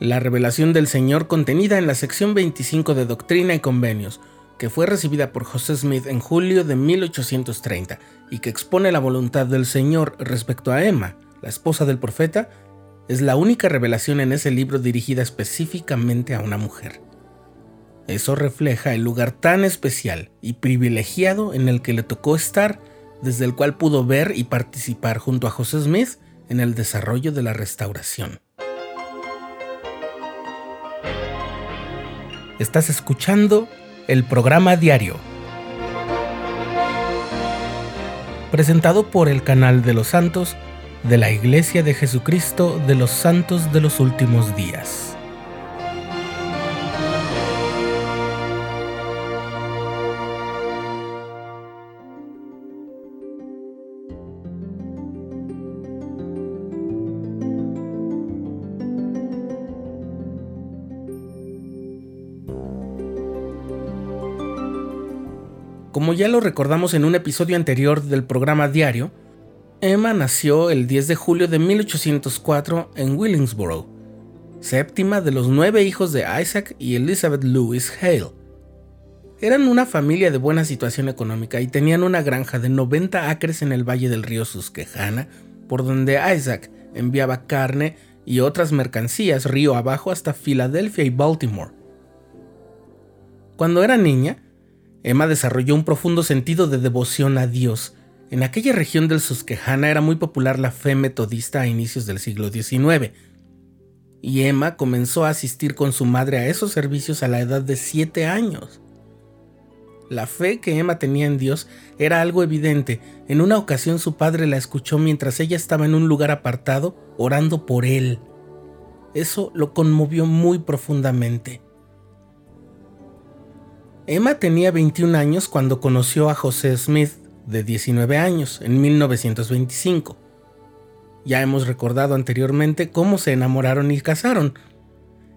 la revelación del Señor contenida en la sección 25 de Doctrina y Convenios, que fue recibida por José Smith en julio de 1830 y que expone la voluntad del Señor respecto a Emma, la esposa del profeta, es la única revelación en ese libro dirigida específicamente a una mujer. Eso refleja el lugar tan especial y privilegiado en el que le tocó estar, desde el cual pudo ver y participar junto a José Smith en el desarrollo de la restauración. Estás escuchando el programa diario, presentado por el canal de los santos de la Iglesia de Jesucristo de los Santos de los Últimos Días. Como ya lo recordamos en un episodio anterior del programa diario, Emma nació el 10 de julio de 1804 en Willingsboro, séptima de los nueve hijos de Isaac y Elizabeth Lewis Hale. Eran una familia de buena situación económica y tenían una granja de 90 acres en el valle del río Susquehanna, por donde Isaac enviaba carne y otras mercancías río abajo hasta Filadelfia y Baltimore. Cuando era niña, Emma desarrolló un profundo sentido de devoción a Dios. En aquella región del Susquehanna era muy popular la fe metodista a inicios del siglo XIX, y Emma comenzó a asistir con su madre a esos servicios a la edad de 7 años. La fe que Emma tenía en Dios era algo evidente. En una ocasión su padre la escuchó mientras ella estaba en un lugar apartado orando por él. Eso lo conmovió muy profundamente. Emma tenía 21 años cuando conoció a José Smith, de 19 años, en 1925. Ya hemos recordado anteriormente cómo se enamoraron y casaron.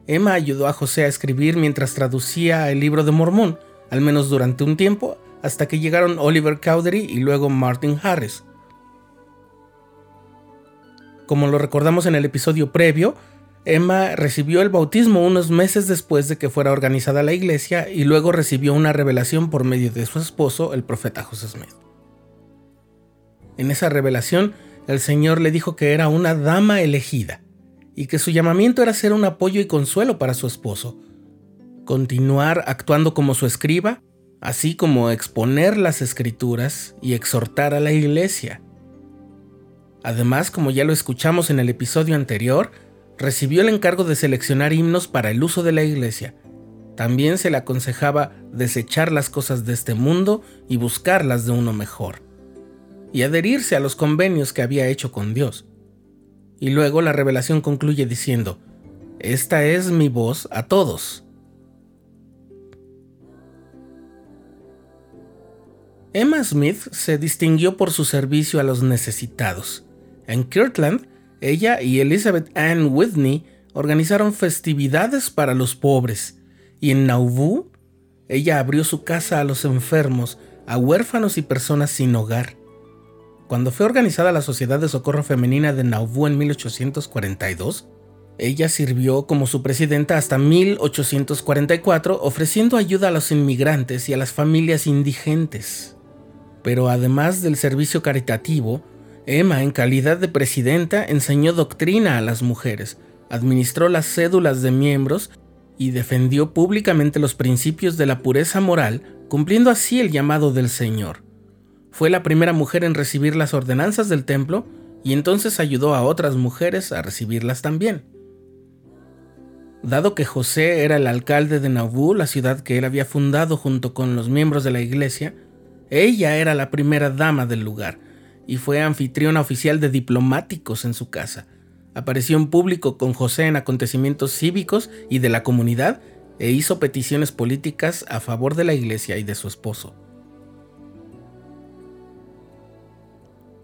Emma ayudó a José a escribir mientras traducía el libro de Mormón, al menos durante un tiempo, hasta que llegaron Oliver Cowdery y luego Martin Harris. Como lo recordamos en el episodio previo, Emma recibió el bautismo unos meses después de que fuera organizada la iglesia y luego recibió una revelación por medio de su esposo, el profeta José Smith. En esa revelación, el Señor le dijo que era una dama elegida y que su llamamiento era ser un apoyo y consuelo para su esposo, continuar actuando como su escriba, así como exponer las escrituras y exhortar a la iglesia. Además, como ya lo escuchamos en el episodio anterior, recibió el encargo de seleccionar himnos para el uso de la iglesia. También se le aconsejaba desechar las cosas de este mundo y buscarlas de uno mejor, y adherirse a los convenios que había hecho con Dios. Y luego la revelación concluye diciendo, Esta es mi voz a todos. Emma Smith se distinguió por su servicio a los necesitados. En Kirtland ella y Elizabeth Ann Whitney organizaron festividades para los pobres, y en Nauvoo, ella abrió su casa a los enfermos, a huérfanos y personas sin hogar. Cuando fue organizada la Sociedad de Socorro Femenina de Nauvoo en 1842, ella sirvió como su presidenta hasta 1844, ofreciendo ayuda a los inmigrantes y a las familias indigentes. Pero además del servicio caritativo, Emma, en calidad de presidenta, enseñó doctrina a las mujeres, administró las cédulas de miembros y defendió públicamente los principios de la pureza moral, cumpliendo así el llamado del Señor. Fue la primera mujer en recibir las ordenanzas del templo y entonces ayudó a otras mujeres a recibirlas también. Dado que José era el alcalde de Nauvoo, la ciudad que él había fundado junto con los miembros de la iglesia, ella era la primera dama del lugar, y fue anfitriona oficial de diplomáticos en su casa. Apareció en público con José en acontecimientos cívicos y de la comunidad e hizo peticiones políticas a favor de la iglesia y de su esposo.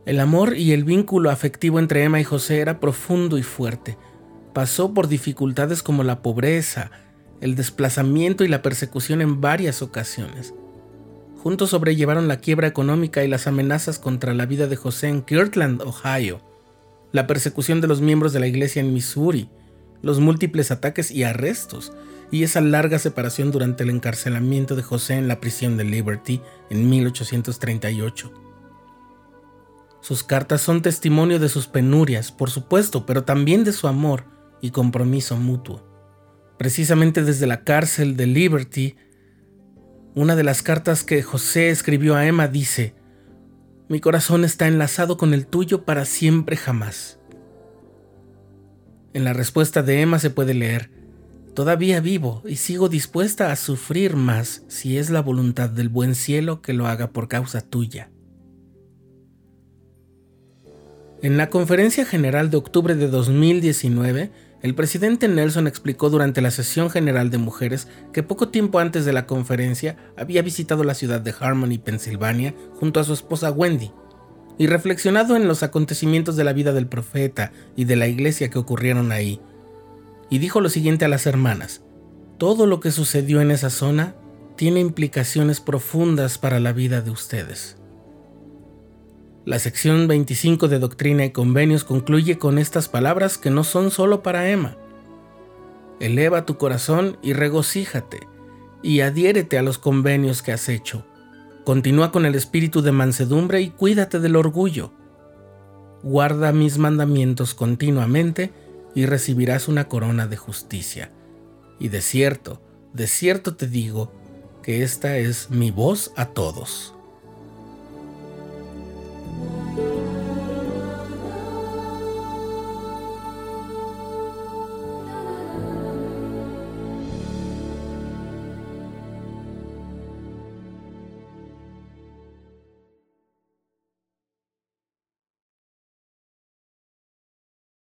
El amor y el vínculo afectivo entre Emma y José era profundo y fuerte. Pasó por dificultades como la pobreza, el desplazamiento y la persecución en varias ocasiones. Juntos sobrellevaron la quiebra económica y las amenazas contra la vida de José en Kirtland, Ohio, la persecución de los miembros de la iglesia en Missouri, los múltiples ataques y arrestos, y esa larga separación durante el encarcelamiento de José en la prisión de Liberty en 1838. Sus cartas son testimonio de sus penurias, por supuesto, pero también de su amor y compromiso mutuo. Precisamente desde la cárcel de Liberty, una de las cartas que José escribió a Emma dice, Mi corazón está enlazado con el tuyo para siempre jamás. En la respuesta de Emma se puede leer, Todavía vivo y sigo dispuesta a sufrir más si es la voluntad del buen cielo que lo haga por causa tuya. En la conferencia general de octubre de 2019, el presidente Nelson explicó durante la sesión general de mujeres que poco tiempo antes de la conferencia había visitado la ciudad de Harmony, Pensilvania, junto a su esposa Wendy, y reflexionado en los acontecimientos de la vida del profeta y de la iglesia que ocurrieron ahí, y dijo lo siguiente a las hermanas, todo lo que sucedió en esa zona tiene implicaciones profundas para la vida de ustedes. La sección 25 de Doctrina y Convenios concluye con estas palabras que no son solo para Emma. Eleva tu corazón y regocíjate, y adhiérete a los convenios que has hecho. Continúa con el espíritu de mansedumbre y cuídate del orgullo. Guarda mis mandamientos continuamente y recibirás una corona de justicia. Y de cierto, de cierto te digo, que esta es mi voz a todos.